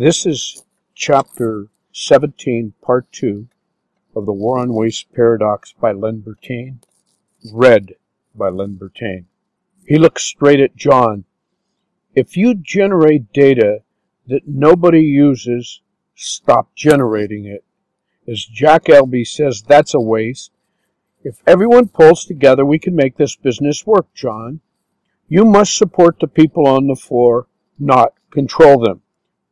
This is chapter 17, part 2 of The War on Waste Paradox by Len Bertain, read by Len Bertain. He looked straight at John. If you generate data that nobody uses, stop generating it. As Jack Elby says, that's a waste. If everyone pulls together, we can make this business work, John. You must support the people on the floor, not control them.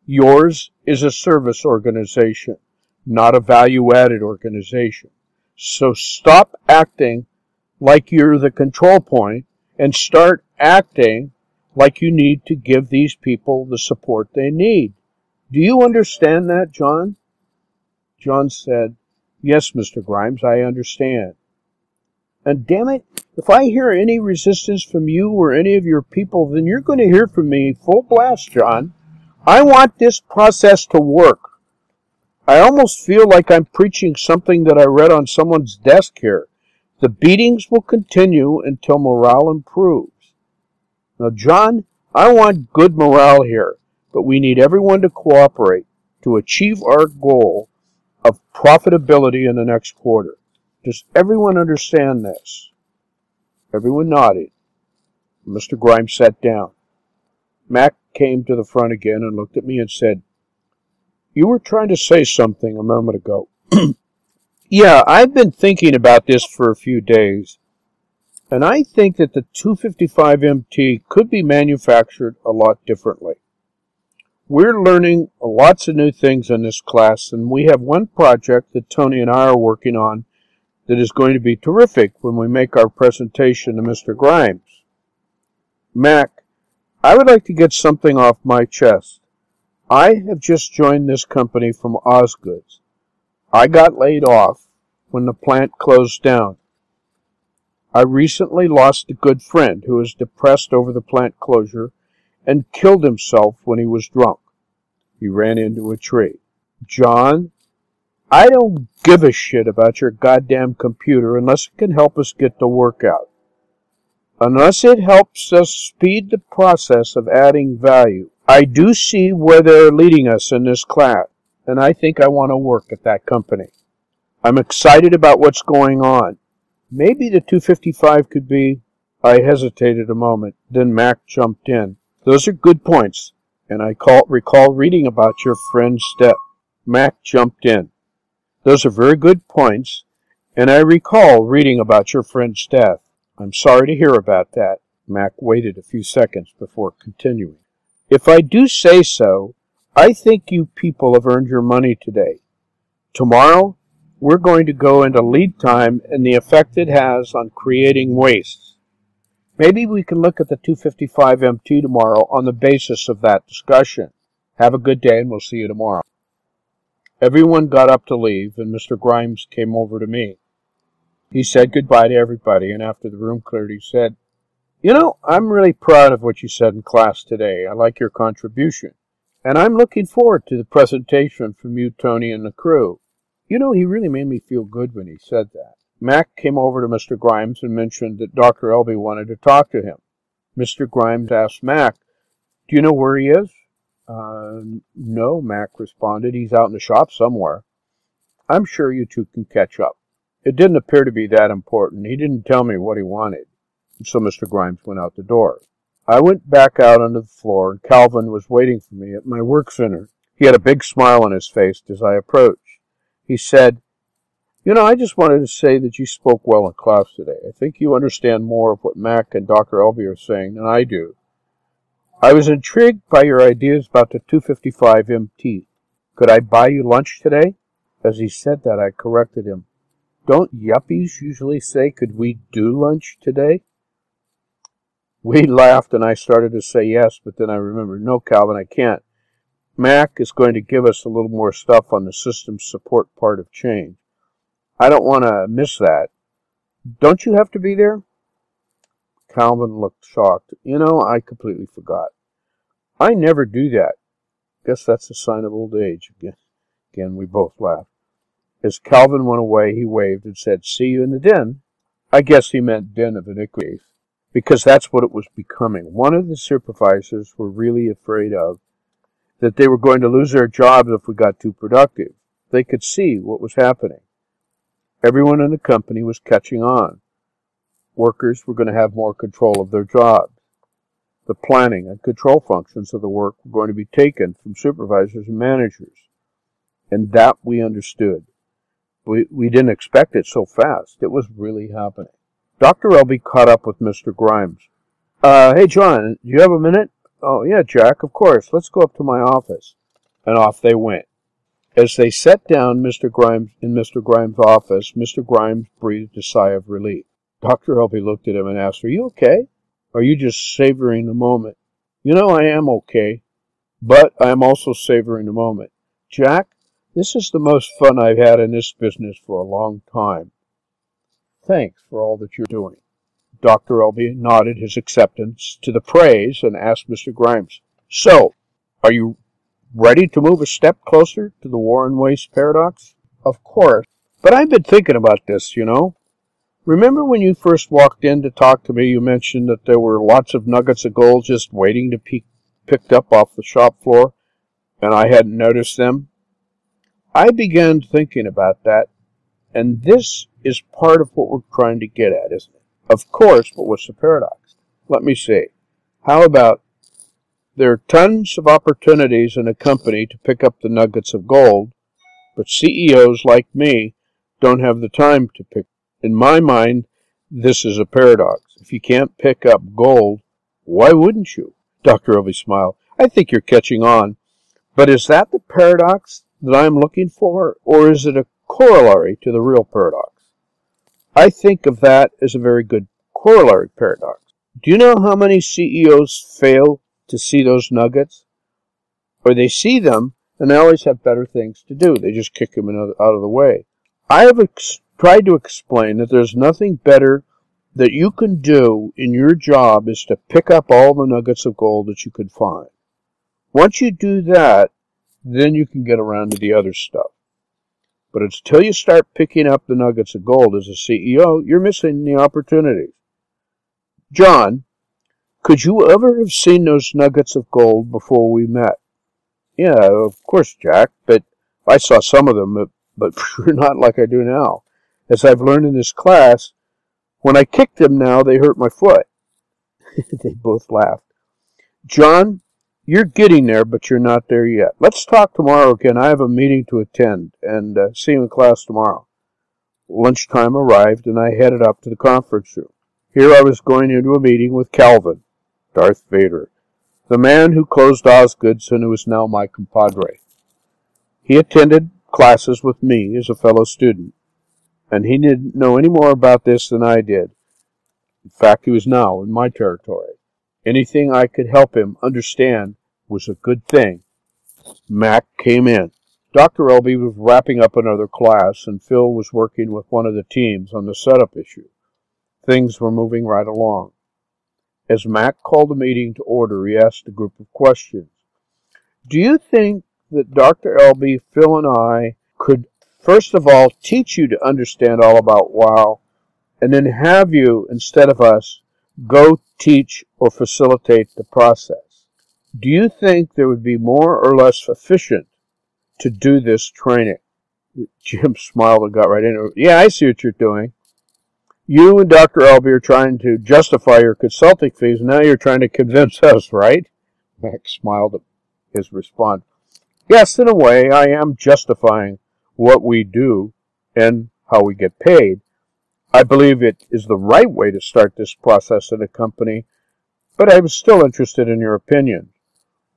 Yours is a service organization, not a value added organization. So stop acting like you're the control point and start acting like you need to give these people the support they need. Do you understand that, John? John said, Yes, Mr. Grimes, I understand. And damn it, if I hear any resistance from you or any of your people, then you're going to hear from me full blast, John. I want this process to work. I almost feel like I'm preaching something that I read on someone's desk here. The beatings will continue until morale improves. Now, John, I want good morale here, but we need everyone to cooperate to achieve our goal of profitability in the next quarter. Does everyone understand this? Everyone nodded. Mr. Grimes sat down. Mac came to the front again and looked at me and said, You were trying to say something a moment ago. yeah, I've been thinking about this for a few days, and I think that the 255MT could be manufactured a lot differently. We're learning lots of new things in this class, and we have one project that Tony and I are working on that is going to be terrific when we make our presentation to Mr. Grimes. Mac, I would like to get something off my chest. I have just joined this company from Osgoods. I got laid off when the plant closed down. I recently lost a good friend who was depressed over the plant closure and killed himself when he was drunk. He ran into a tree. John, I don't give a shit about your goddamn computer unless it can help us get the work out unless it helps us speed the process of adding value. I do see where they're leading us in this class, and I think I want to work at that company. I'm excited about what's going on. Maybe the 255 could be. I hesitated a moment. Then Mac jumped in. Those are good points, and I call, recall reading about your friend's death. Mac jumped in. Those are very good points, and I recall reading about your friend's death. I'm sorry to hear about that. Mac waited a few seconds before continuing. If I do say so, I think you people have earned your money today. Tomorrow, we're going to go into lead time and the effect it has on creating wastes. Maybe we can look at the 255MT tomorrow on the basis of that discussion. Have a good day and we'll see you tomorrow. Everyone got up to leave and Mr. Grimes came over to me. He said goodbye to everybody, and after the room cleared, he said, You know, I'm really proud of what you said in class today. I like your contribution. And I'm looking forward to the presentation from you, Tony, and the crew. You know, he really made me feel good when he said that. Mac came over to Mr. Grimes and mentioned that Dr. Elby wanted to talk to him. Mr. Grimes asked Mac, Do you know where he is? Uh, no, Mac responded. He's out in the shop somewhere. I'm sure you two can catch up. It didn't appear to be that important. He didn't tell me what he wanted. So Mr. Grimes went out the door. I went back out onto the floor, and Calvin was waiting for me at my work center. He had a big smile on his face as I approached. He said, You know, I just wanted to say that you spoke well in class today. I think you understand more of what Mac and Dr. Elby are saying than I do. I was intrigued by your ideas about the 255 MT. Could I buy you lunch today? As he said that, I corrected him. Don't yuppies usually say, could we do lunch today? We laughed and I started to say yes, but then I remembered, no, Calvin, I can't. Mac is going to give us a little more stuff on the system support part of change. I don't want to miss that. Don't you have to be there? Calvin looked shocked. You know, I completely forgot. I never do that. Guess that's a sign of old age. Again, again we both laughed. As Calvin went away, he waved and said, See you in the den. I guess he meant den of iniquity, because that's what it was becoming. One of the supervisors were really afraid of, that they were going to lose their jobs if we got too productive. They could see what was happening. Everyone in the company was catching on. Workers were going to have more control of their jobs. The planning and control functions of the work were going to be taken from supervisors and managers. And that we understood. We, we didn't expect it so fast. It was really happening. Dr. Elby caught up with Mr. Grimes. Uh, hey, John, do you have a minute? Oh, yeah, Jack, of course. Let's go up to my office. And off they went. As they sat down Mr. Grimes in Mr. Grimes' office, Mr. Grimes breathed a sigh of relief. Dr. Elby looked at him and asked, Are you okay? Are you just savoring the moment? You know, I am okay, but I am also savoring the moment. Jack, this is the most fun I've had in this business for a long time. Thanks for all that you're doing. Dr. Elby nodded his acceptance to the praise and asked Mr. Grimes, So, are you ready to move a step closer to the war on waste paradox? Of course. But I've been thinking about this, you know. Remember when you first walked in to talk to me, you mentioned that there were lots of nuggets of gold just waiting to be picked up off the shop floor, and I hadn't noticed them? I began thinking about that, and this is part of what we're trying to get at, isn't it? Of course, but what's the paradox? Let me see. How about there are tons of opportunities in a company to pick up the nuggets of gold, but CEOs like me don't have the time to pick. In my mind, this is a paradox. If you can't pick up gold, why wouldn't you? Dr. Elby smiled. I think you're catching on. But is that the paradox that I'm looking for, or is it a corollary to the real paradox? I think of that as a very good corollary paradox. Do you know how many CEOs fail to see those nuggets? Or they see them and they always have better things to do. They just kick them out of the way. I have ex- tried to explain that there's nothing better that you can do in your job is to pick up all the nuggets of gold that you can find. Once you do that, then you can get around to the other stuff. But until you start picking up the nuggets of gold as a CEO, you're missing the opportunities. John, could you ever have seen those nuggets of gold before we met? Yeah, of course, Jack, but I saw some of them, but, not like I do now. As I've learned in this class, when I kick them now, they hurt my foot. they both laughed. John, you're getting there, but you're not there yet. Let's talk tomorrow again. I have a meeting to attend, and uh, see you in class tomorrow. Lunchtime arrived, and I headed up to the conference room. Here I was going into a meeting with Calvin, Darth Vader, the man who closed Osgood's and who is now my compadre. He attended classes with me as a fellow student, and he didn't know any more about this than I did. In fact, he was now in my territory. Anything I could help him understand was a good thing. Mac came in. Dr. Elby was wrapping up another class, and Phil was working with one of the teams on the setup issue. Things were moving right along. As Mac called the meeting to order, he asked a group of questions. Do you think that Dr. Elby, Phil, and I could, first of all, teach you to understand all about WOW, and then have you, instead of us, go teach or facilitate the process. Do you think there would be more or less efficient to do this training? Jim smiled and got right into it. Yeah, I see what you're doing. You and Dr. Elby are trying to justify your consulting fees, now you're trying to convince us, right? Mac smiled at his response. Yes, in a way, I am justifying what we do and how we get paid. I believe it is the right way to start this process in a company, but I'm still interested in your opinion.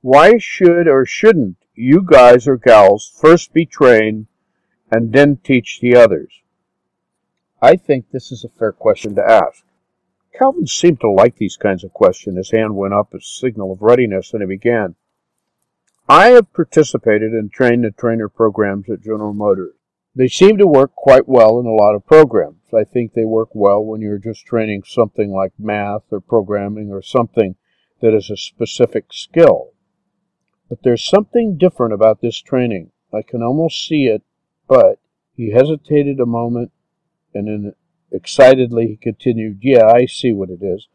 Why should or shouldn't you guys or gals first be trained and then teach the others? I think this is a fair question to ask. Calvin seemed to like these kinds of questions. His hand went up as a signal of readiness, and he began. I have participated in train the trainer programs at General Motors. They seem to work quite well in a lot of programs. I think they work well when you're just training something like math or programming or something that is a specific skill. But there's something different about this training. I can almost see it, but he hesitated a moment and then excitedly he continued, Yeah, I see what it is.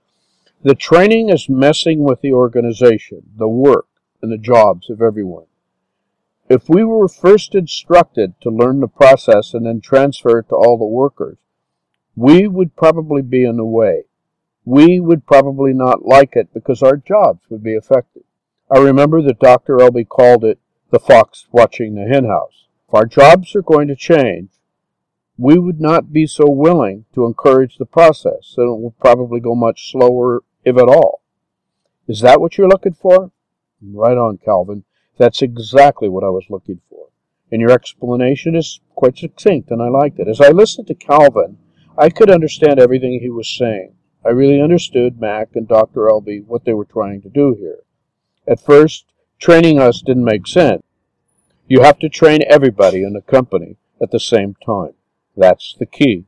The training is messing with the organization, the work, and the jobs of everyone. If we were first instructed to learn the process and then transfer it to all the workers, we would probably be in the way. We would probably not like it because our jobs would be affected. I remember that Dr. Elby called it the fox watching the henhouse. If our jobs are going to change, we would not be so willing to encourage the process, and it will probably go much slower, if at all. Is that what you're looking for? Right on, Calvin. That's exactly what I was looking for. And your explanation is quite succinct, and I liked it. As I listened to Calvin, I could understand everything he was saying. I really understood Mac and Dr. Elby what they were trying to do here. At first, training us didn't make sense. You have to train everybody in the company at the same time. That's the key.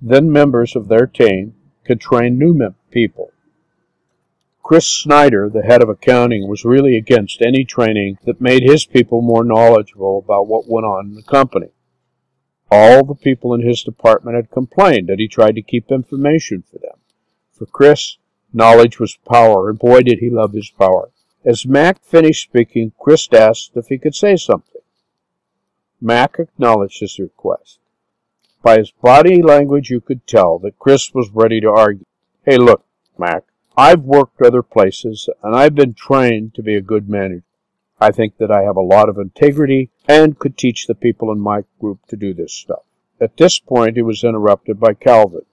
Then members of their team could train new people. Chris Snyder, the head of accounting, was really against any training that made his people more knowledgeable about what went on in the company. All the people in his department had complained that he tried to keep information for them. For Chris, knowledge was power, and boy did he love his power. As Mac finished speaking, Chris asked if he could say something. Mac acknowledged his request. By his body language, you could tell that Chris was ready to argue. Hey, look, Mac, I've worked other places, and I've been trained to be a good manager. I think that I have a lot of integrity and could teach the people in my group to do this stuff. At this point, he was interrupted by Calvin.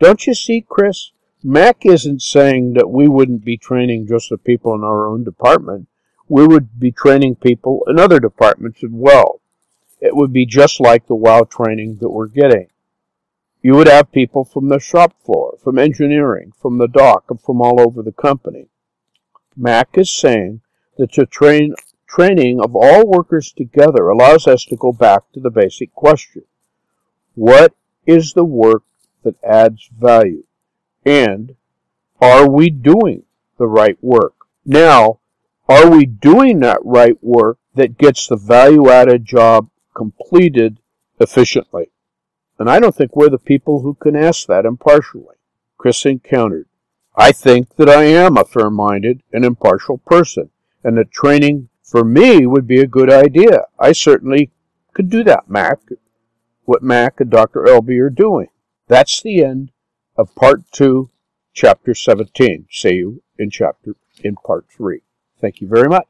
Don't you see, Chris? Mac isn't saying that we wouldn't be training just the people in our own department. We would be training people in other departments as well. It would be just like the WOW training that we're getting. You would have people from the shop floor, from engineering, from the dock, and from all over the company. Mac is saying that the train, training of all workers together allows us to go back to the basic question. What is the work that adds value? And are we doing the right work? Now, are we doing that right work that gets the value added job completed efficiently? And I don't think we're the people who can ask that impartially. Chris encountered. I think that I am a fair minded and impartial person, and that training for me would be a good idea. I certainly could do that, Mac. What Mac and Dr. Elby are doing. That's the end of part two, chapter 17. See you in chapter in part three. Thank you very much.